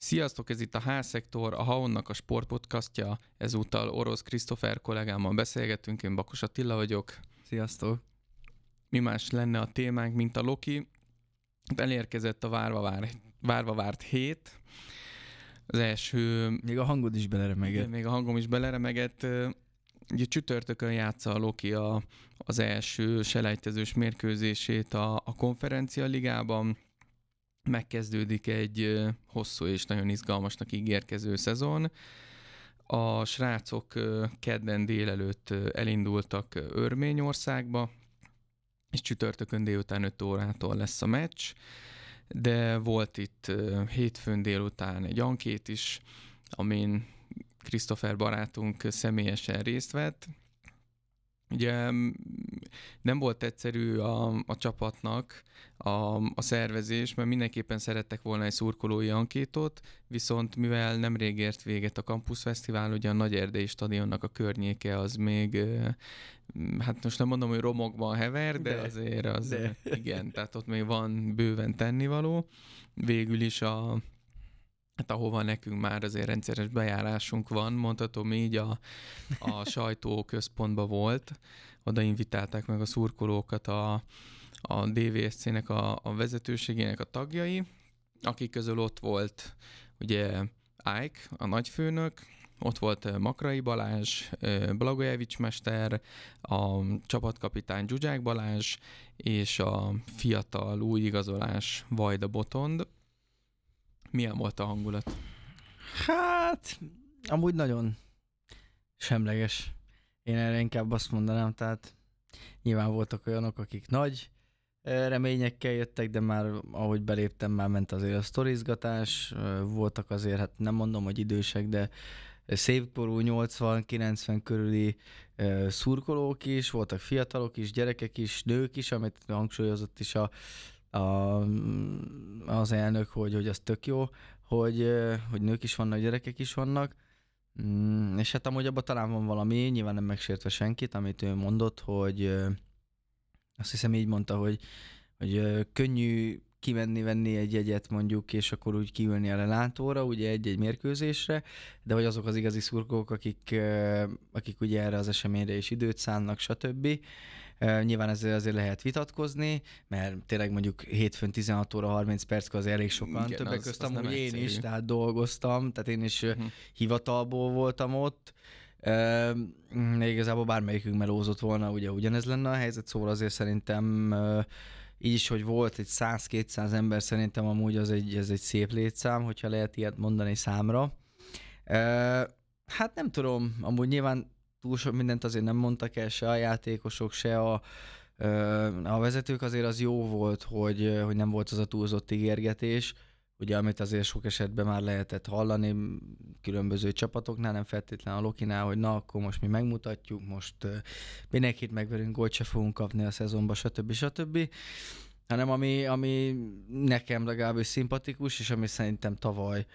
Sziasztok, ez itt a H-szektor, a Haonnak a sportpodcastja. Ezúttal Orosz Krisztofer kollégámmal beszélgetünk, én Bakos Attila vagyok. Sziasztok! Mi más lenne a témánk, mint a Loki? Elérkezett a várva, vár, várva várt hét. Az első... Még a hangod is beleremegett. Még a hangom is beleremegett. Ugye csütörtökön játsza a Loki a, az első selejtezős mérkőzését a, a konferencia ligában megkezdődik egy hosszú és nagyon izgalmasnak ígérkező szezon. A srácok kedden délelőtt elindultak Örményországba, és csütörtökön délután 5 órától lesz a meccs, de volt itt hétfőn délután egy ankét is, amin Christopher barátunk személyesen részt vett, Ugye nem volt egyszerű a, a csapatnak a, a szervezés, mert mindenképpen szerettek volna egy szurkolói ankétot, viszont mivel nemrég ért véget a Campus Fesztivál, ugye a Nagy Erdei stadionnak a környéke az még, hát most nem mondom, hogy romokban hever, de, de azért az, de. igen, tehát ott még van bőven tennivaló. Végül is a hát ahova nekünk már azért rendszeres bejárásunk van, mondhatom így, a, a sajtóközpontba volt, oda invitálták meg a szurkolókat a, a DVSC-nek a, a vezetőségének a tagjai, akik közül ott volt ugye Ike, a nagyfőnök, ott volt Makrai Balázs, Blagojevics mester, a csapatkapitány Zsuzsák Balázs, és a fiatal új igazolás Vajda Botond. Milyen volt a hangulat? Hát, amúgy nagyon semleges. Én erre inkább azt mondanám, tehát nyilván voltak olyanok, akik nagy reményekkel jöttek, de már ahogy beléptem, már ment azért a sztorizgatás, voltak azért, hát nem mondom, hogy idősek, de szépkorú 80-90 körüli szurkolók is, voltak fiatalok is, gyerekek is, nők is, amit hangsúlyozott is a a, az elnök, hogy, hogy az tök jó, hogy, hogy nők is vannak, gyerekek is vannak, mm, és hát amúgy abban talán van valami, nyilván nem megsértve senkit, amit ő mondott, hogy azt hiszem így mondta, hogy, hogy könnyű kivenni, venni egy jegyet mondjuk, és akkor úgy kiülni a lelátóra, ugye egy-egy mérkőzésre, de hogy azok az igazi szurkolók, akik, akik ugye erre az eseményre is időt szánnak, stb. Nyilván ezzel azért lehet vitatkozni, mert tényleg mondjuk hétfőn 16 óra 30 perc az elég sokan, Igen, többek között amúgy én egyszerű. is, tehát dolgoztam, tehát én is uh-huh. hivatalból voltam ott, Uh, igazából bármelyikünk melózott volna, ugye ugyanez lenne a helyzet, szóval azért szerintem uh, így is, hogy volt egy 100-200 ember, szerintem amúgy az egy, ez egy szép létszám, hogyha lehet ilyet mondani számra. Uh, hát nem tudom, amúgy nyilván túl sok mindent azért nem mondtak el, se a játékosok, se a, a vezetők azért az jó volt, hogy, hogy nem volt az a túlzott ígérgetés, ugye amit azért sok esetben már lehetett hallani különböző csapatoknál, nem feltétlenül a Lokinál, hogy na, akkor most mi megmutatjuk, most mindenkit megverünk, gólt se fogunk kapni a szezonba, stb. stb. Hanem ami, ami nekem legalábbis szimpatikus, és ami szerintem tavaly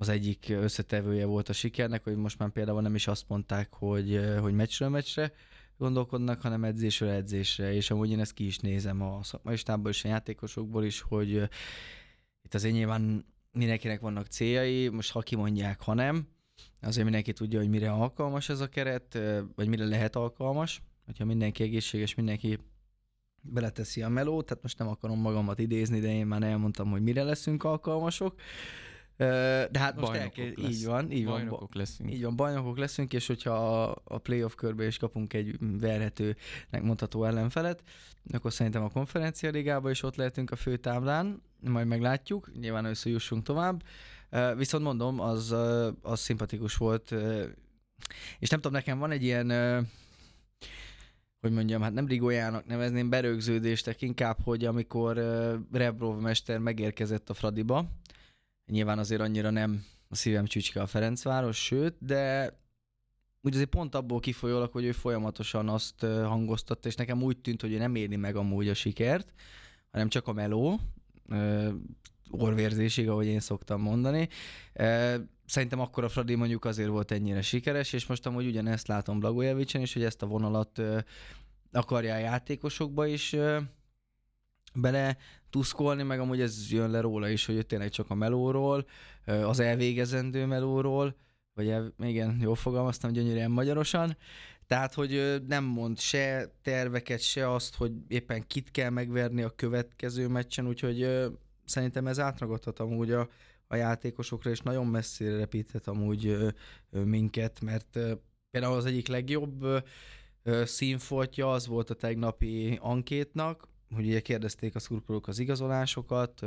az egyik összetevője volt a sikernek, hogy most már például nem is azt mondták, hogy, hogy meccsről meccsre gondolkodnak, hanem edzésről edzésre, és amúgy én ezt ki is nézem a szakmai stábból és a játékosokból is, hogy itt azért nyilván mindenkinek vannak céljai, most ha kimondják, ha nem, azért mindenki tudja, hogy mire alkalmas ez a keret, vagy mire lehet alkalmas, hogyha mindenki egészséges, mindenki beleteszi a melót, tehát most nem akarom magamat idézni, de én már elmondtam, hogy mire leszünk alkalmasok, de hát most elkezd, így van, így bajnokok van, leszünk. Így van, bajnokok leszünk, és hogyha a playoff körbe is kapunk egy verhetőnek mondható ellenfelet, akkor szerintem a konferencia ligába is ott lehetünk a főtáblán, majd meglátjuk, nyilván összejussunk tovább. Viszont mondom, az, az szimpatikus volt, és nem tudom, nekem van egy ilyen hogy mondjam, hát nem rigójának nevezném, berögződéstek inkább, hogy amikor Rebrov mester megérkezett a Fradiba, Nyilván azért annyira nem a szívem csücske a Ferencváros, sőt, de úgy azért pont abból kifolyólag, hogy ő folyamatosan azt hangoztatta, és nekem úgy tűnt, hogy ő nem éri meg amúgy a sikert, hanem csak a meló, orvérzésig, ahogy én szoktam mondani. Szerintem akkor a Fradi mondjuk azért volt ennyire sikeres, és most amúgy ugyanezt látom Blagojevicsen is, hogy ezt a vonalat akarja a játékosokba is bele tuszkolni, meg amúgy ez jön le róla is, hogy tényleg csak a melóról, az elvégezendő melóról, vagy el, igen, jól fogalmaztam gyönyörűen magyarosan, tehát, hogy nem mond se terveket, se azt, hogy éppen kit kell megverni a következő meccsen, úgyhogy szerintem ez átragadhat amúgy a, a játékosokra, és nagyon messzire repíthet amúgy minket, mert például az egyik legjobb színfoltja az volt a tegnapi ankétnak, hogy ugye kérdezték a szurkolók az igazolásokat,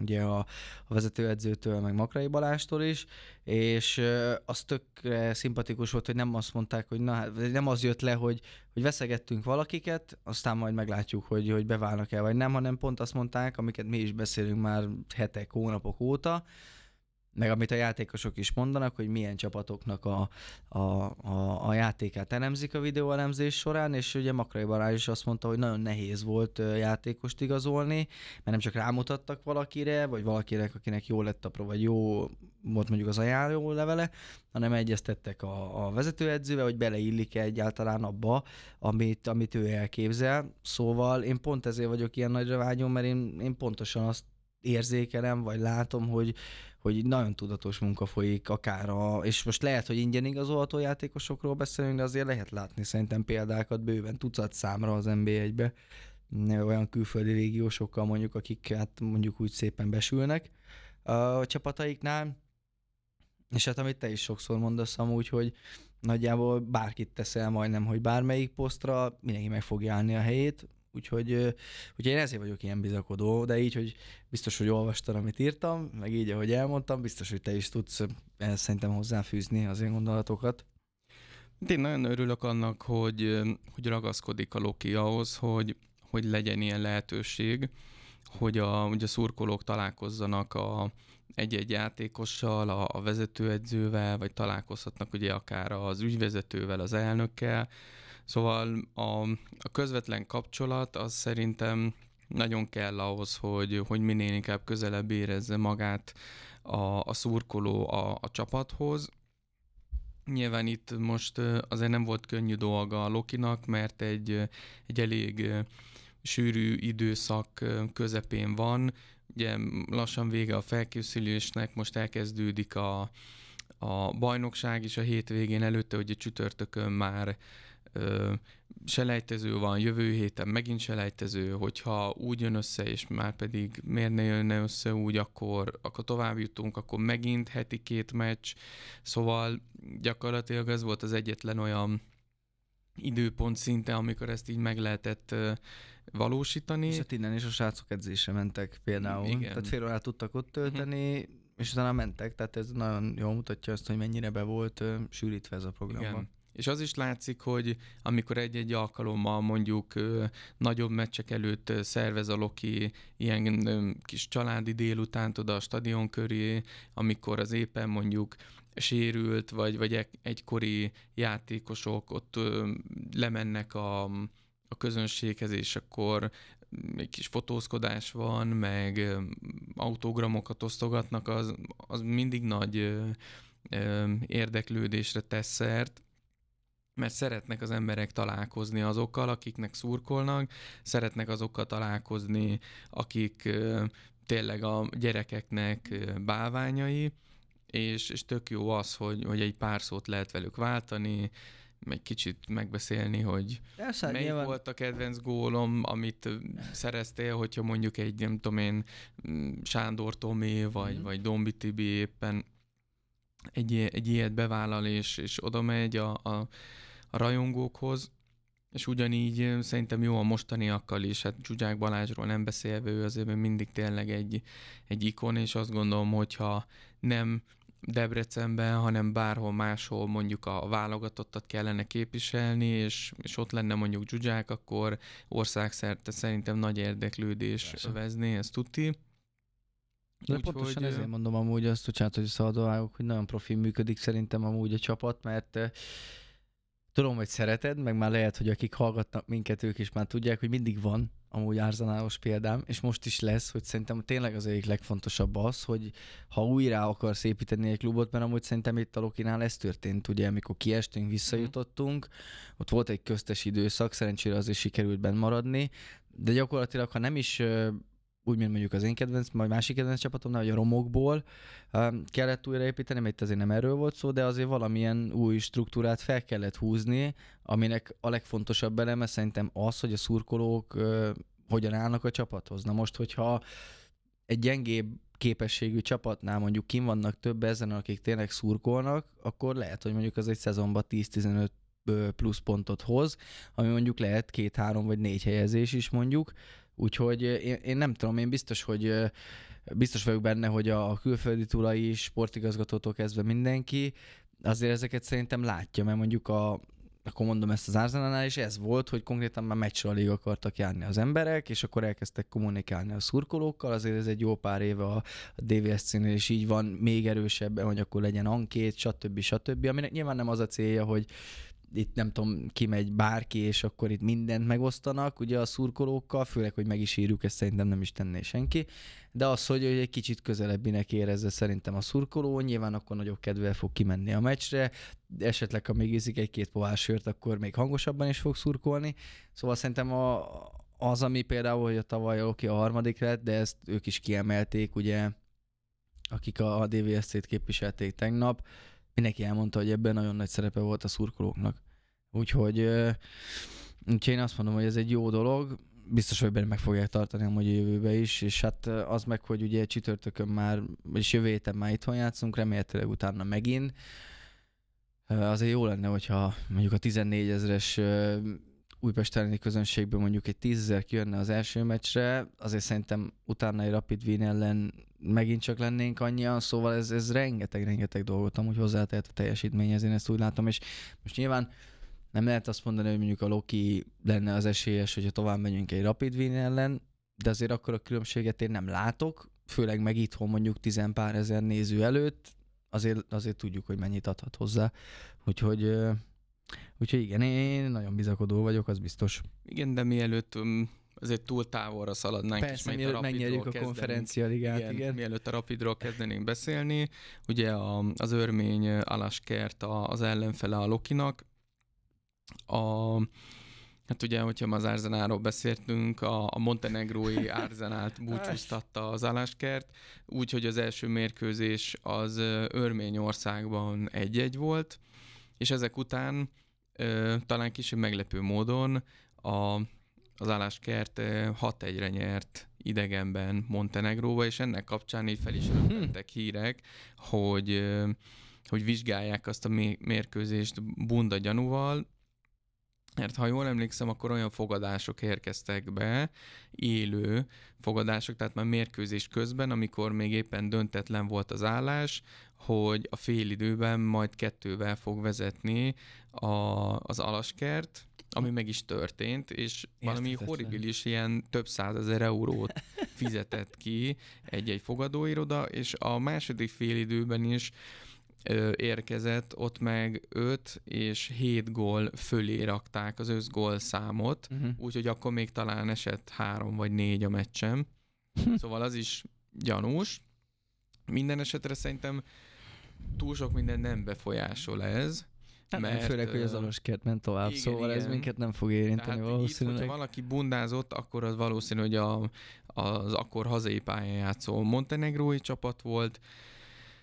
ugye a, a vezetőedzőtől, meg Makrai Balástól is, és az tökre szimpatikus volt, hogy nem azt mondták, hogy na, hát, nem az jött le, hogy, hogy veszegettünk valakiket, aztán majd meglátjuk, hogy, hogy beválnak el vagy nem, hanem pont azt mondták, amiket mi is beszélünk már hetek, hónapok óta, meg amit a játékosok is mondanak, hogy milyen csapatoknak a, a, a, a játékát elemzik a videóelemzés során, és ugye Makrai Barázs is azt mondta, hogy nagyon nehéz volt játékost igazolni, mert nem csak rámutattak valakire, vagy valakinek, akinek jó lett a pro, vagy jó volt mondjuk az ajánló levele, hanem egyeztettek a, a vezetőedzővel, hogy beleillik-e egyáltalán abba, amit, amit ő elképzel. Szóval én pont ezért vagyok ilyen nagyra vágyom, mert én, én pontosan azt érzékelem, vagy látom, hogy, hogy nagyon tudatos munka folyik akár a, és most lehet, hogy ingyen igazolható játékosokról beszélünk, de azért lehet látni szerintem példákat bőven tucat számra az NB1-be, olyan külföldi régiósokkal mondjuk, akik hát mondjuk úgy szépen besülnek a csapataiknál, és hát amit te is sokszor mondasz amúgy, hogy nagyjából bárkit teszel majdnem, hogy bármelyik posztra, mindenki meg fogja állni a helyét, Úgyhogy, úgyhogy én ezért vagyok ilyen bizakodó, de így, hogy biztos, hogy olvastad, amit írtam, meg így, ahogy elmondtam, biztos, hogy te is tudsz ehhez szerintem hozzáfűzni az én gondolatokat. Én nagyon örülök annak, hogy, hogy ragaszkodik a Loki ahhoz, hogy, hogy legyen ilyen lehetőség, hogy a, hogy a szurkolók találkozzanak a, egy-egy játékossal, a, a vezetőedzővel, vagy találkozhatnak ugye akár az ügyvezetővel, az elnökkel, Szóval a, a közvetlen kapcsolat az szerintem nagyon kell ahhoz, hogy, hogy minél inkább közelebb érezze magát a, a szurkoló a, a csapathoz. Nyilván itt most azért nem volt könnyű dolga a Lokinak, mert egy, egy elég sűrű időszak közepén van. Ugye lassan vége a felkészülésnek, most elkezdődik a, a bajnokság is a hétvégén előtte, hogy a csütörtökön már ö, selejtező van, jövő héten megint selejtező, hogyha úgy jön össze, és már pedig miért ne jönne össze úgy, akkor, akkor tovább jutunk, akkor megint heti két meccs, szóval gyakorlatilag ez volt az egyetlen olyan időpont szinte, amikor ezt így meg lehetett valósítani. És hát innen is a srácok edzésre mentek például. Igen. Tehát fél órát tudtak ott tölteni, uh-huh. és utána mentek, tehát ez nagyon jól mutatja azt, hogy mennyire be volt uh, sűrítve ez a programban. Igen. És az is látszik, hogy amikor egy-egy alkalommal mondjuk nagyobb meccsek előtt szervez a Loki ilyen kis családi délután oda a stadion köré, amikor az éppen mondjuk sérült, vagy, vagy egykori játékosok ott lemennek a, a közönséghez, és akkor egy kis fotózkodás van, meg autogramokat osztogatnak, az, az mindig nagy érdeklődésre tesz szert, mert szeretnek az emberek találkozni azokkal, akiknek szurkolnak, szeretnek azokkal találkozni, akik tényleg a gyerekeknek bálványai, és, és tök jó az, hogy, hogy egy pár szót lehet velük váltani, egy kicsit megbeszélni, hogy Persze, melyik nyilván. volt a kedvenc gólom, amit szereztél, hogyha mondjuk egy, nem tudom én, Sándor Tomé, vagy, mm. vagy Dombi Tibi éppen egy, egy ilyet bevállal, és, és oda megy a, a a rajongókhoz, és ugyanígy szerintem jó a mostaniakkal is, hát Zsuzsák Balázsról nem beszélve, ő azért mindig tényleg egy, egy ikon, és azt gondolom, hogyha nem Debrecenben, hanem bárhol máshol mondjuk a válogatottat kellene képviselni, és, és ott lenne mondjuk Zsuzsák, akkor országszerte szerintem nagy érdeklődés Persze. vezni, ezt tuti. De Úgy, pontosan hogy... ezért mondom amúgy azt, hogy hát, hogy szabadvágok, hogy nagyon profi működik szerintem amúgy a csapat, mert tudom, hogy szereted, meg már lehet, hogy akik hallgatnak minket, ők is már tudják, hogy mindig van amúgy árzanálos példám, és most is lesz, hogy szerintem tényleg az egyik legfontosabb az, hogy ha újra akarsz építeni egy klubot, mert amúgy szerintem itt a Lokinál ez történt, ugye, amikor kiestünk, visszajutottunk, ott volt egy köztes időszak, szerencsére azért sikerült benn maradni, de gyakorlatilag, ha nem is úgy, mint mondjuk az én kedvenc, majd másik kedvenc csapatomnál, hogy a romokból um, kellett újraépíteni, mert itt azért nem erről volt szó, de azért valamilyen új struktúrát fel kellett húzni, aminek a legfontosabb eleme szerintem az, hogy a szurkolók hogyan állnak a csapathoz. Na most, hogyha egy gyengébb képességű csapatnál mondjuk kim vannak több ezen, akik tényleg szurkolnak, akkor lehet, hogy mondjuk az egy szezonban 10-15 plusz pontot hoz, ami mondjuk lehet két-három vagy négy helyezés is mondjuk, Úgyhogy én, én nem tudom, én biztos, hogy biztos vagyok benne, hogy a külföldi tulai sportigazgatótól kezdve mindenki azért ezeket szerintem látja, mert mondjuk a, akkor mondom ezt az Arsenalnál is, ez volt, hogy konkrétan már meccsralig akartak járni az emberek, és akkor elkezdtek kommunikálni a szurkolókkal, azért ez egy jó pár éve a, a DVSC-nél is így van, még erősebben, hogy akkor legyen ankét, stb. stb. Aminek nyilván nem az a célja, hogy itt nem tudom, kimegy bárki, és akkor itt mindent megosztanak, ugye a szurkolókkal, főleg, hogy meg is írjuk, ezt szerintem nem is tenné senki, de az, hogy egy kicsit közelebbinek érezze szerintem a szurkoló, nyilván akkor nagyobb kedvel fog kimenni a meccsre, esetleg ha még ízik egy-két sört, akkor még hangosabban is fog szurkolni, szóval szerintem a, az, ami például, hogy a tavaly oké a harmadik lett, de ezt ők is kiemelték, ugye, akik a DVSC-t képviselték tegnap, mindenki elmondta, hogy ebben nagyon nagy szerepe volt a szurkolóknak. Úgyhogy, úgyhogy én azt mondom, hogy ez egy jó dolog, biztos, hogy benne meg fogják tartani a magyar jövőbe is, és hát az meg, hogy ugye csütörtökön már, vagyis jövő héten már itthon játszunk, remélhetőleg utána megint. Azért jó lenne, hogyha mondjuk a 14 ezeres Újpest elleni közönségből mondjuk egy tízezer kijönne az első meccsre, azért szerintem utána egy Rapid Wien ellen megint csak lennénk annyian, szóval ez, ez rengeteg-rengeteg dolgot amúgy hozzátett a teljesítményhez, én ezt úgy látom, és most nyilván nem lehet azt mondani, hogy mondjuk a Loki lenne az esélyes, hogyha tovább megyünk egy Rapid Wien ellen, de azért akkor a különbséget én nem látok, főleg meg itthon mondjuk tizen pár ezer néző előtt, azért, azért tudjuk, hogy mennyit adhat hozzá. Úgyhogy Úgyhogy igen, én nagyon bizakodó vagyok, az biztos. Igen, de mielőtt azért túl távolra szaladnánk. Persze, és mielőtt a megnyerjük a konferencia ligát, igen, igen. Mielőtt a Rapidról kezdenénk beszélni, ugye a, az örmény Alaskert az ellenfele a Lokinak, a, hát ugye, hogyha ma az Árzenáról beszéltünk, a, a montenegrói Árzenát búcsúztatta az Alaskert, úgyhogy az első mérkőzés az Örményországban egy-egy volt, és ezek után talán kicsit meglepő módon a, az álláskert 6-1-re nyert idegenben Montenegróba, és ennek kapcsán így fel is rögtettek hírek, hogy, hogy vizsgálják azt a mérkőzést bunda gyanúval, mert ha jól emlékszem, akkor olyan fogadások érkeztek be, élő fogadások, tehát már mérkőzés közben, amikor még éppen döntetlen volt az állás, hogy a fél időben majd kettővel fog vezetni a, az alaskert, ami meg is történt, és valami horribilis ilyen több százezer eurót fizetett ki egy-egy fogadóiroda, és a második fél időben is érkezett, ott meg 5 és 7 gól fölé rakták az összgól számot, uh-huh. úgyhogy akkor még talán esett 3 vagy 4 a meccsem. szóval az is gyanús. Minden esetre szerintem túl sok minden nem befolyásol ez. Hát mert, főleg, hogy az alaskert ment tovább, igen, szóval igen. ez minket nem fog érinteni Tehát valószínűleg. Itt, hogyha valaki bundázott, akkor az valószínű, hogy a, az akkor hazai pályán játszó montenegrói csapat volt.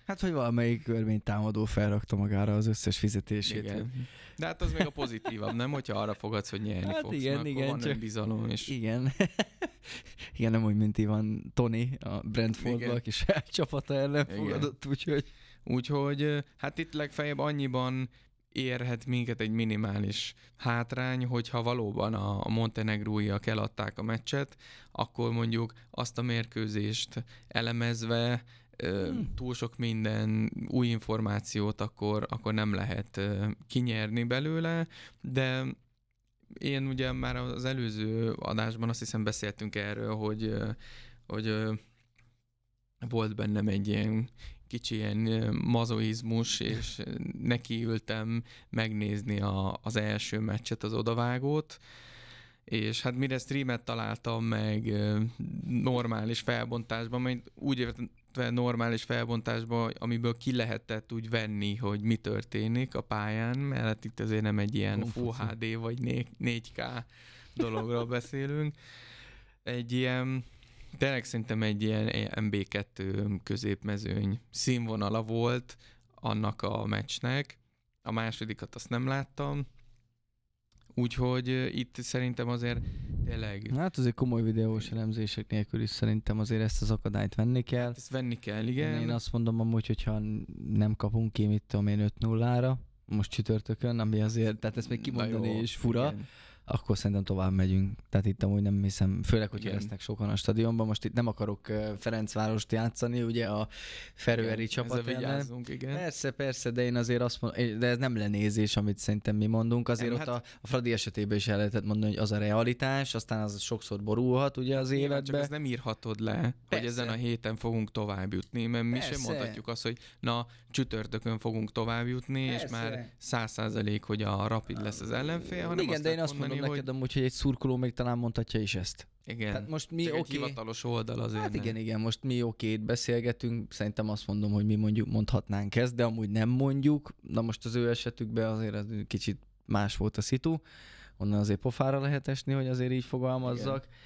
Hát, hogy valamelyik örmény támadó felrakta magára az összes fizetését. Igen. De hát az még a pozitívabb, nem? Hogyha arra fogadsz, hogy nyerni hát fogsz, igen, igen, van csak... bizalom. És... Igen. igen, nem úgy, mint Ivan Tony a Brentfordban, aki saját csapata ellen igen. fogadott, úgyhogy... Úgyhogy hát itt legfeljebb annyiban érhet minket egy minimális hátrány, hogyha valóban a, montenegróiak eladták a meccset, akkor mondjuk azt a mérkőzést elemezve hmm. túl sok minden új információt akkor, akkor nem lehet kinyerni belőle, de én ugye már az előző adásban azt hiszem beszéltünk erről, hogy, hogy volt bennem egy ilyen kicsi ilyen mazoizmus, és nekiültem megnézni a, az első meccset, az odavágót, és hát mire streamet találtam meg normális felbontásban, majd úgy értve normális felbontásban, amiből ki lehetett úgy venni, hogy mi történik a pályán, mert itt azért nem egy ilyen Full HD vagy 4K dologról beszélünk, egy ilyen, tényleg szerintem egy ilyen MB2 középmezőny színvonala volt annak a meccsnek. A másodikat azt nem láttam, Úgyhogy itt szerintem azért tényleg... Hát azért komoly videós elemzések nélkül is szerintem azért ezt az akadályt venni kell. Ezt venni kell, igen. Én azt mondom amúgy, hogyha nem kapunk ki, mit tudom én 5-0-ra, most csütörtökön, ami azért, tehát ezt még kimondani jó, is fura. Igen akkor szerintem tovább megyünk. Tehát itt amúgy nem hiszem, főleg, hogy lesznek sokan a stadionban. Most itt nem akarok Ferencvárost játszani, ugye a Ferőeri csapat ellen. igen. Persze, persze, de én azért azt mondom, de ez nem lenézés, amit szerintem mi mondunk. Azért nem, ott hát... a, a Fradi esetében is el lehetett mondani, hogy az a realitás, aztán az sokszor borulhat ugye az életbe. Csak ezt nem írhatod le, persze. hogy ezen a héten fogunk tovább jutni, mert mi persze. sem mondhatjuk azt, hogy na, csütörtökön fogunk tovább jutni, persze. és már száz százalék, hogy a Rapid lesz az ellenfél, hanem Igen, azt de én azt mondani, mondom hogy... neked amúgy, hogy egy szurkoló még talán mondhatja is ezt. Igen, Tehát most mi oké. Okay. hivatalos oldal azért. Hát nem. igen, igen, most mi oké, itt beszélgetünk, szerintem azt mondom, hogy mi mondjuk mondhatnánk ezt, de amúgy nem mondjuk. Na most az ő esetükben azért ez kicsit más volt a szitu, onnan azért pofára lehet esni, hogy azért így fogalmazzak. Igen.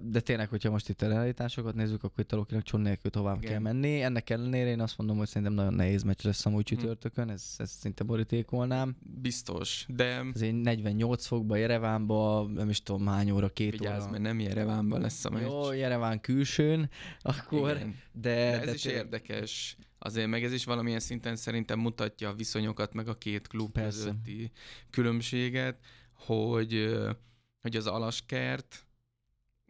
De tényleg, hogyha most itt a realitásokat nézzük, akkor itt a Lokinak cson nélkül tovább Igen. kell menni. Ennek ellenére én azt mondom, hogy szerintem nagyon nehéz meccs lesz amúgy hm. csütörtökön, ez, ez szinte borítékolnám. Biztos, de... Ez egy 48 fokba, Jerevánba, nem is tudom hány óra, két Vigyázz, óra. mert nem Jerevánban lesz a meccs. Jó, Jereván külsőn, akkor... Igen. De, de ez de is tényleg... érdekes. Azért meg ez is valamilyen szinten szerintem mutatja a viszonyokat, meg a két klub Persze. közötti különbséget, hogy, hogy az Alaskert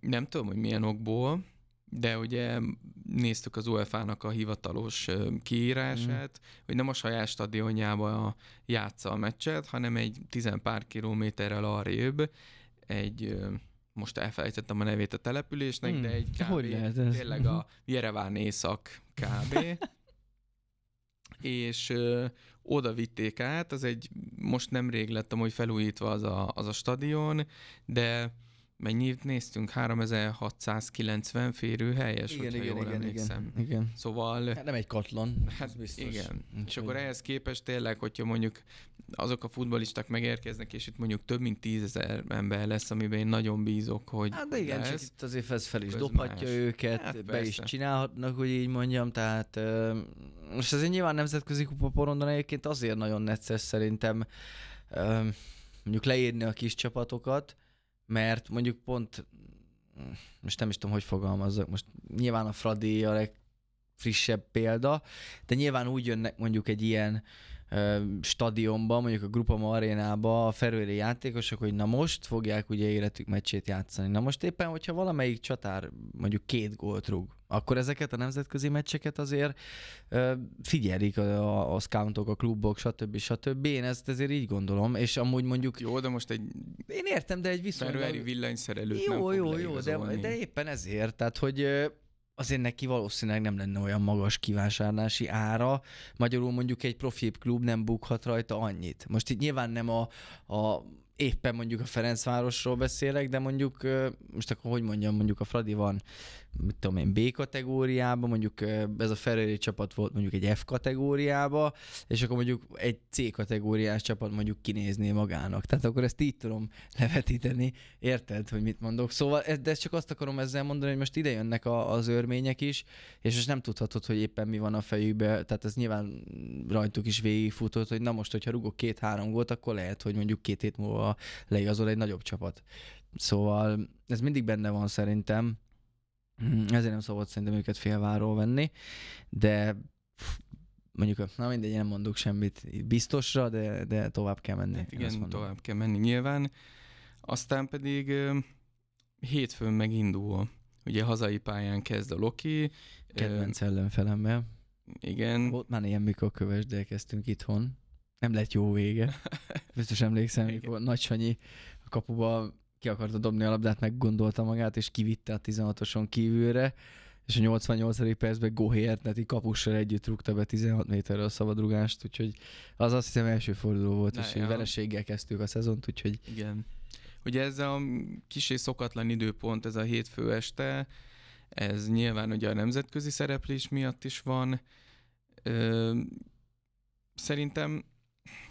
nem tudom, hogy milyen okból, de ugye néztük az UEFA-nak a hivatalos kiírását, mm. hogy nem a saját stadionjába játsza a meccset, hanem egy tizen pár kilométerrel arrébb egy most elfelejtettem a nevét a településnek, hmm. de egy kb. Hogy lehet ez? tényleg a Jereván észak kb. és ö, oda vitték át, az egy, most nemrég lett amúgy felújítva az a, az a stadion, de mennyit néztünk? 3690 férőhelyes, igen, hogyha igen, jól igen, emlékszem. Igen, igen. Szóval... Hát nem egy katlan, hát biztos. Igen. Úgy és akkor ehhez képest tényleg, hogyha mondjuk azok a futbolisták megérkeznek, és itt mondjuk több mint tízezer ember lesz, amiben én nagyon bízok, hogy Hát de igen, lesz, csak itt azért ez fel is dobhatja más. őket, hát, be persze. is csinálhatnak, hogy így mondjam, tehát most azért nyilván nemzetközi kupa porondon egyébként azért nagyon necces szerintem mondjuk leírni a kis csapatokat, mert mondjuk pont, most nem is tudom, hogy fogalmazzak, most nyilván a Fradi a legfrissebb példa, de nyilván úgy jönnek mondjuk egy ilyen stadionba, mondjuk a Grupama arénába a ferőri játékosok, hogy na most fogják ugye életük meccsét játszani. Na most éppen, hogyha valamelyik csatár mondjuk két gólt rúg, akkor ezeket a nemzetközi meccseket azért ö, figyelik a, a, a scoutok, a klubok, stb. stb. Én ezt ezért így gondolom, és amúgy mondjuk... Jó, de most egy... Én értem, de egy viszonylag... Ferőeri villanyszerelőt jó, nem Jó, jó, de, de éppen ezért, tehát hogy azért neki valószínűleg nem lenne olyan magas kivásárlási ára. Magyarul mondjuk egy profi klub nem bukhat rajta annyit. Most itt nyilván nem a, a éppen mondjuk a Ferencvárosról beszélek, de mondjuk, most akkor hogy mondjam, mondjuk a Fradi van mit tudom én, B kategóriába, mondjuk ez a Ferrari csapat volt mondjuk egy F kategóriába, és akkor mondjuk egy C kategóriás csapat mondjuk kinézné magának. Tehát akkor ezt így tudom levetíteni, érted, hogy mit mondok? Szóval, de ezt csak azt akarom ezzel mondani, hogy most ide jönnek a, az örmények is, és most nem tudhatod, hogy éppen mi van a fejükbe, tehát ez nyilván rajtuk is végigfutott, hogy na most, hogyha rugok két-három gólt, akkor lehet, hogy mondjuk két hét múlva leigazol egy nagyobb csapat. Szóval ez mindig benne van szerintem, ezért nem szabad szerintem őket félváról venni, de mondjuk, na mindegy, nem mondok semmit biztosra, de, de tovább kell menni. Hát igen, tovább kell menni nyilván. Aztán pedig hétfőn megindul. Ugye hazai pályán kezd a Loki. Kedvenc ellenfelemmel. Igen. Volt már ilyen, mikor kövesd elkezdtünk itthon. Nem lett jó vége. Biztos emlékszem, mikor Nagy Sanyi a kapuba ki akarta dobni a labdát, meggondolta magát, és kivitte a 16-oson kívülre, és a 88. percben Gohért neti kapussal együtt rúgta be 16 méterre a szabadrugást, úgyhogy az azt hiszem első forduló volt, Na, és ja. vereséggel kezdtük a szezont, úgyhogy... Igen. Ugye ez a kis és szokatlan időpont, ez a hétfő este, ez nyilván ugye a nemzetközi szereplés miatt is van. Ö, szerintem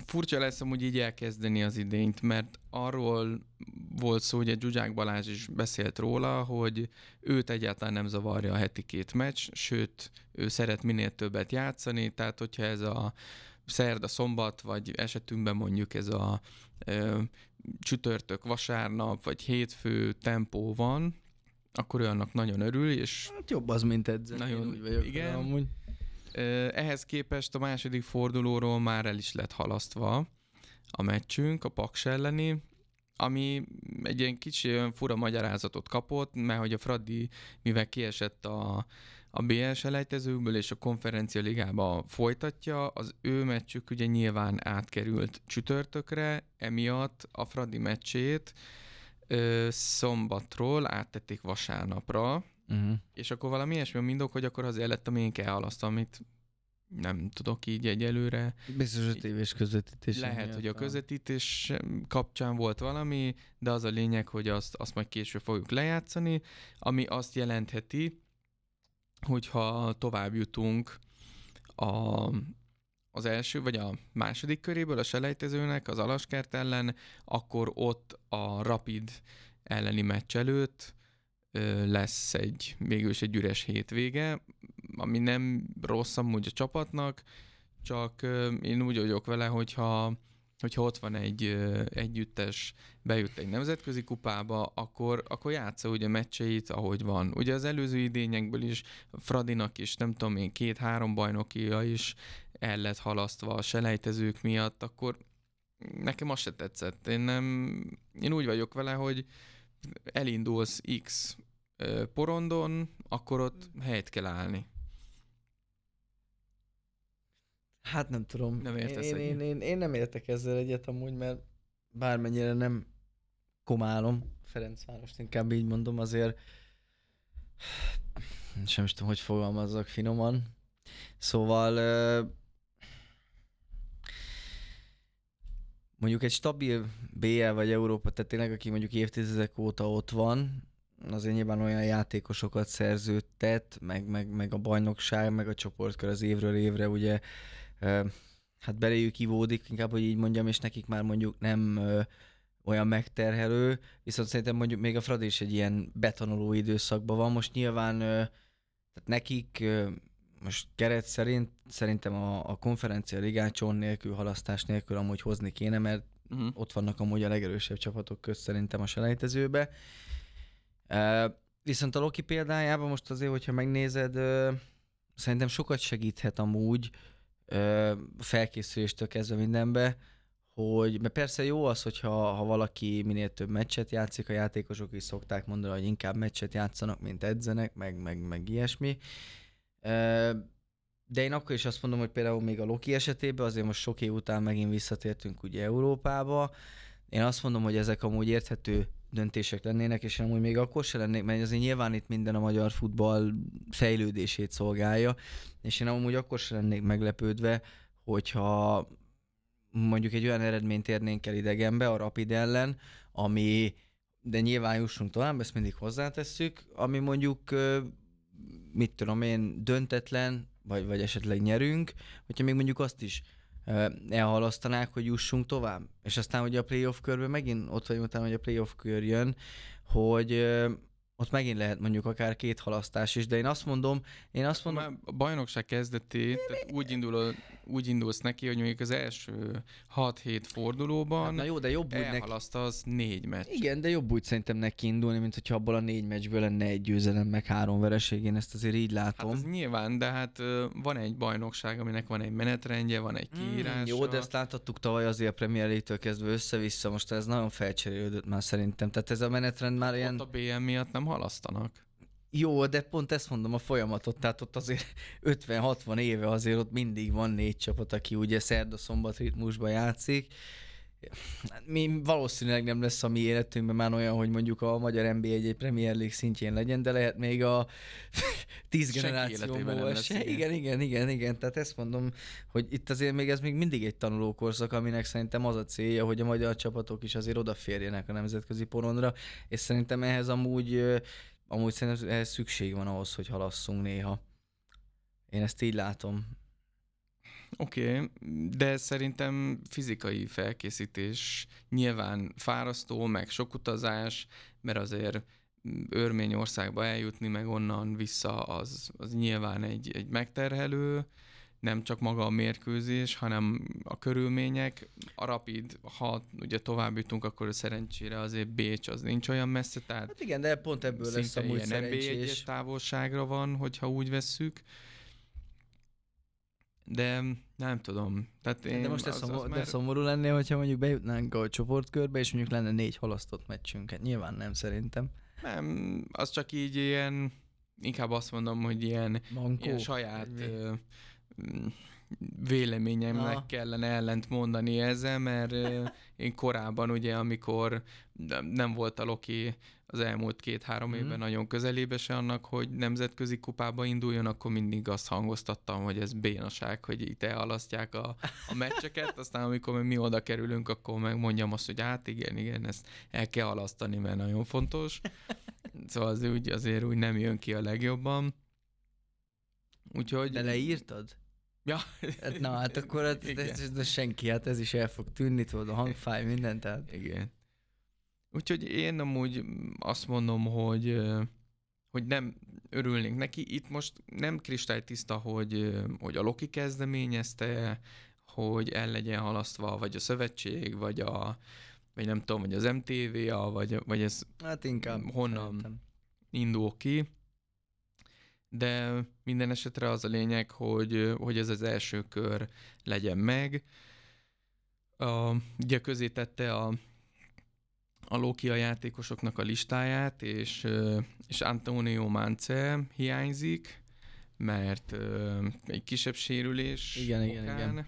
furcsa lesz amúgy így elkezdeni az idényt, mert arról volt szó, hogy Zsuzsák Balázs is beszélt róla, hogy őt egyáltalán nem zavarja a heti két meccs, sőt, ő szeret minél többet játszani, tehát hogyha ez a szerda, szombat, vagy esetünkben mondjuk ez a ö, csütörtök, vasárnap, vagy hétfő tempó van, akkor ő annak nagyon örül, és... Hát jobb az, mint edzeni. Nagyon, úgy vagyok igen. Amúgy. Ehhez képest a második fordulóról már el is lett halasztva a meccsünk, a Paks elleni, ami egy ilyen kicsi fura magyarázatot kapott, mert hogy a Fradi, mivel kiesett a, a BL selejtezőkből és a konferencia ligába folytatja, az ő meccsük ugye nyilván átkerült csütörtökre, emiatt a Fradi meccsét ö, szombatról áttették vasárnapra, Uh-huh. és akkor valami ilyesmi a mindok, hogy akkor azért lett, ami én kell halasztva, amit nem tudok így egyelőre. Biztos a tévés közvetítés. Lehet, hogy a közvetítés kapcsán volt valami, de az a lényeg, hogy azt, azt majd később fogjuk lejátszani, ami azt jelentheti, hogyha tovább jutunk a, az első vagy a második köréből a selejtezőnek az Alaskert ellen, akkor ott a Rapid elleni meccs előtt lesz egy végül egy üres hétvége, ami nem rossz amúgy a csapatnak, csak én úgy vagyok vele, hogyha, hogyha ott van egy együttes, bejut egy nemzetközi kupába, akkor, akkor játsza ugye meccseit, ahogy van. Ugye az előző idényekből is Fradinak is, nem tudom én, két-három bajnokia is el lett halasztva a selejtezők miatt, akkor nekem az se tetszett. Én, nem, én úgy vagyok vele, hogy elindulsz X porondon, akkor ott helyet kell állni. Hát nem tudom. Nem értesz én, én, én, én, nem értek ezzel egyet amúgy, mert bármennyire nem komálom Ferencvárost, inkább így mondom, azért sem is tudom, hogy fogalmazzak finoman. Szóval mondjuk egy stabil BL vagy Európa, tehát tényleg aki mondjuk évtizedek óta ott van, azért nyilván olyan játékosokat szerződtet, meg, meg, meg a bajnokság, meg a csoportkör az évről évre ugye hát beléjük ivódik, inkább, hogy így mondjam, és nekik már mondjuk nem olyan megterhelő, viszont szerintem mondjuk még a Fradi is egy ilyen betanuló időszakban van. Most nyilván tehát nekik most keret szerint szerintem a, a konferencia ligácson nélkül, halasztás nélkül amúgy hozni kéne, mert Uh-huh. ott vannak amúgy a legerősebb csapatok közt szerintem a selejtezőbe. Uh, viszont a Loki példájában most azért, hogyha megnézed, uh, szerintem sokat segíthet amúgy uh, felkészüléstől kezdve mindenbe, hogy, mert persze jó az, hogyha ha valaki minél több meccset játszik, a játékosok is szokták mondani, hogy inkább meccset játszanak, mint edzenek, meg, meg, meg ilyesmi. De én akkor is azt mondom, hogy például még a Loki esetében, azért most sok év után megint visszatértünk ugye Európába, én azt mondom, hogy ezek amúgy érthető döntések lennének, és én amúgy még akkor se lennék, mert azért nyilván itt minden a magyar futball fejlődését szolgálja, és én amúgy akkor se lennék meglepődve, hogyha mondjuk egy olyan eredményt érnénk el idegenbe a Rapid ellen, ami, de nyilván jussunk tovább, ezt mindig hozzátesszük, ami mondjuk, mit tudom én, döntetlen, vagy, vagy esetleg nyerünk, hogyha még mondjuk azt is elhalasztanák, hogy jussunk tovább. És aztán ugye a playoff körben megint ott vagyunk utána, hogy a playoff kör jön, hogy ott megint lehet mondjuk akár két halasztás is, de én azt mondom, én azt mondom, Már a bajnokság kezdetét, tehát úgy, indul, úgy indulsz neki, hogy mondjuk az első 6-7 fordulóban hát na jó, de jobb úgy neki, elhalasztasz négy meccs. Igen, de jobb úgy szerintem neki indulni, mint hogyha abból a négy meccsből lenne egy győzelem, meg három vereség, én ezt azért így Hát látom. az nyilván, de hát van egy bajnokság, aminek van egy menetrendje, van egy kiírása. Mm, jó, de ezt láthattuk tavaly azért a Premier League-től kezdve össze-vissza, most ez nagyon felcserélődött már szerintem. Tehát ez a menetrend már ilyen... Ott a BM miatt nem halasztanak. Jó, de pont ezt mondom a folyamatot, tehát ott azért 50-60 éve azért ott mindig van négy csapat, aki ugye szerda-szombat ritmusban játszik. Mi valószínűleg nem lesz a mi életünkben már olyan, hogy mondjuk a magyar NBA egy Premier League szintjén legyen, de lehet még a tíz nem lesz se. Igen, igen, igen, igen. Tehát ezt mondom, hogy itt azért még ez még mindig egy tanulókorszak, aminek szerintem az a célja, hogy a magyar csapatok is azért odaférjenek a nemzetközi porondra, és szerintem ehhez amúgy amúgy szerintem ehhez szükség van ahhoz, hogy halasszunk néha. Én ezt így látom. Oké, okay, de szerintem fizikai felkészítés nyilván fárasztó, meg sok utazás, mert azért Örményországba eljutni, meg onnan vissza, az, az nyilván egy, egy megterhelő, nem csak maga a mérkőzés, hanem a körülmények. A Rapid, ha ugye tovább jutunk, akkor szerencsére azért Bécs az nincs olyan messze, tehát hát igen, de pont ebből lesz amúgy ilyen szerencsés. távolságra van, hogyha úgy vesszük. De nem tudom. Tehát én de most az, szomor, az de már... szomorú lennél, hogyha mondjuk bejutnánk a csoportkörbe, és mondjuk lenne négy halasztott meccsünket. Nyilván nem szerintem. Nem, az csak így ilyen, inkább azt mondom, hogy ilyen, ilyen saját ö, véleményemnek Aha. kellene ellent mondani ezzel, mert én korábban ugye, amikor nem volt a Loki az elmúlt két-három mm. évben nagyon közelébe se annak, hogy nemzetközi kupába induljon, akkor mindig azt hangoztattam, hogy ez bénaság, hogy itt ehalasztják a, a meccseket, aztán amikor mi oda kerülünk, akkor meg mondjam azt, hogy hát igen, igen, ezt el kell halasztani, mert nagyon fontos. Szóval az úgy, azért úgy nem jön ki a legjobban. Úgyhogy... De leírtad? Ja. Hát, na hát akkor hát, ez, ez, ez, senki, hát ez is el fog tűnni, tudod, a hangfáj, minden, tehát. Igen. Úgyhogy én amúgy azt mondom, hogy hogy nem örülnénk neki. Itt most nem kristálytiszta, hogy, hogy a Loki kezdeményezte, hogy el legyen halasztva, vagy a szövetség, vagy a vagy nem tudom, vagy az MTV-a, vagy, vagy ez hát inkább honnan szerintem. indul ki. De minden esetre az a lényeg, hogy, hogy ez az első kör legyen meg. A, ugye közé tette a a Loki a játékosoknak a listáját, és, és Antonio Mance hiányzik, mert egy kisebb sérülés igen, okán, igen, igen.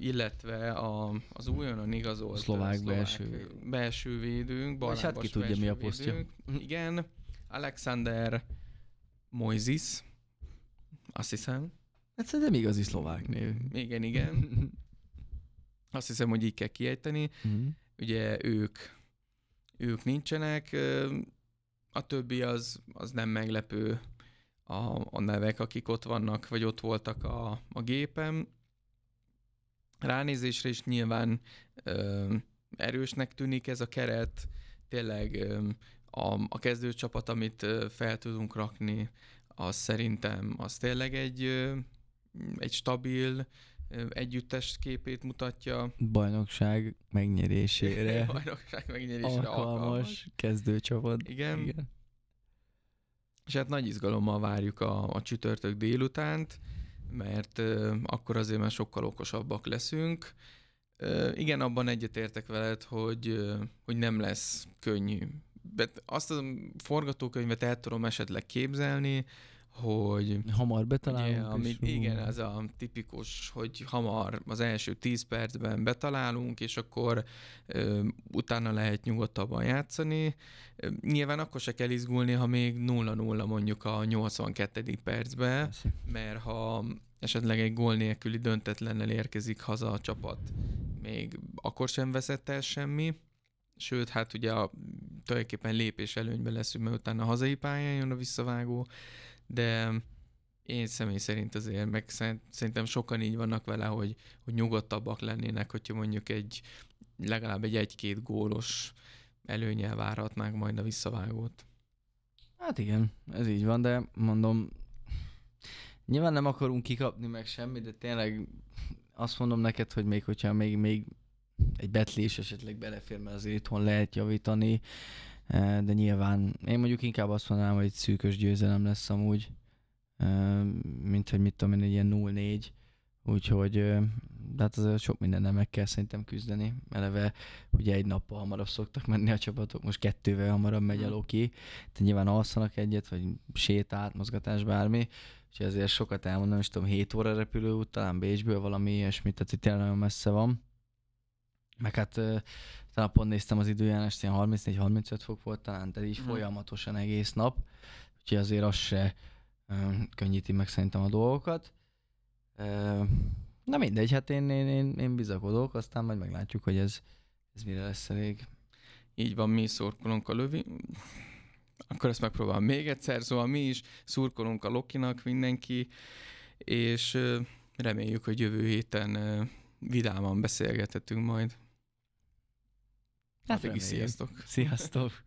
illetve a, az újonnan igazolt szlovák, szlovák belső, belső védőnk, Vagy hát ki tudja mi a posztja. Igen, Alexander Moises, azt hiszem. Hát szerintem igazi szlovák név. Igen, igen. Azt hiszem, hogy így kell kiejteni. Mm ugye ők, ők nincsenek, a többi az, az nem meglepő a, a nevek, akik ott vannak, vagy ott voltak a, a gépen. Ránézésre is nyilván ö, erősnek tűnik ez a keret, tényleg ö, a, a kezdőcsapat, amit fel tudunk rakni, az szerintem az tényleg egy, egy stabil, együttes képét mutatja. Bajnokság megnyerésére. Bajnokság megnyerésére alkalmas, alkalmas. kezdőcsapat. Igen. Igen. És hát nagy izgalommal várjuk a, a csütörtök délutánt, mert uh, akkor azért már sokkal okosabbak leszünk. Igen, abban egyetértek veled, hogy, hogy nem lesz könnyű. Azt a forgatókönyvet el tudom esetleg képzelni, hogy... Hamar betalálunk. Ugye, amit, igen, ez a tipikus, hogy hamar az első 10 percben betalálunk, és akkor ö, utána lehet nyugodtabban játszani. Nyilván akkor se kell izgulni, ha még 0-0 mondjuk a 82. percben, mert ha esetleg egy gól nélküli döntetlennel érkezik haza a csapat, még akkor sem veszett el semmi. Sőt, hát ugye a, tulajdonképpen lépés előnyben leszünk, mert utána a hazai pályán jön a visszavágó de én személy szerint azért, meg szerintem sokan így vannak vele, hogy, hogy nyugodtabbak lennének, hogyha mondjuk egy legalább egy egy-két gólos előnyel várhatnánk majd a visszavágót. Hát igen, ez így van, de mondom, nyilván nem akarunk kikapni meg semmi, de tényleg azt mondom neked, hogy még hogyha még, még egy betlés esetleg belefér, mert azért itthon lehet javítani, de nyilván én mondjuk inkább azt mondanám, hogy egy szűkös győzelem lesz amúgy, mint hogy mit tudom én, egy ilyen 0-4, úgyhogy de hát azért sok mindennel meg kell szerintem küzdeni. Eleve ugye egy nappal hamarabb szoktak menni a csapatok, most kettővel hamarabb megy el ki, tehát nyilván alszanak egyet, vagy sétát, mozgatás, bármi, úgyhogy ezért sokat elmondom, és tudom, 7 óra repülőút, talán Bécsből valami ilyesmi, tehát itt tényleg nagyon messze van. Meg hát talán pont néztem az időjárást, ilyen 34-35 fok volt talán, de így hmm. folyamatosan egész nap, úgyhogy azért az se könnyíti meg szerintem a dolgokat. Na mindegy, hát én, én, én, én bizakodok, aztán majd meglátjuk, hogy ez, ez mire lesz elég. Így van, mi szurkolunk a lövi. Akkor ezt megpróbálom még egyszer, szóval mi is szurkolunk a Lokinak, mindenki, és Reméljük, hogy jövő héten vidáman beszélgethetünk majd. Hát Addig is sziasztok! Sziasztok!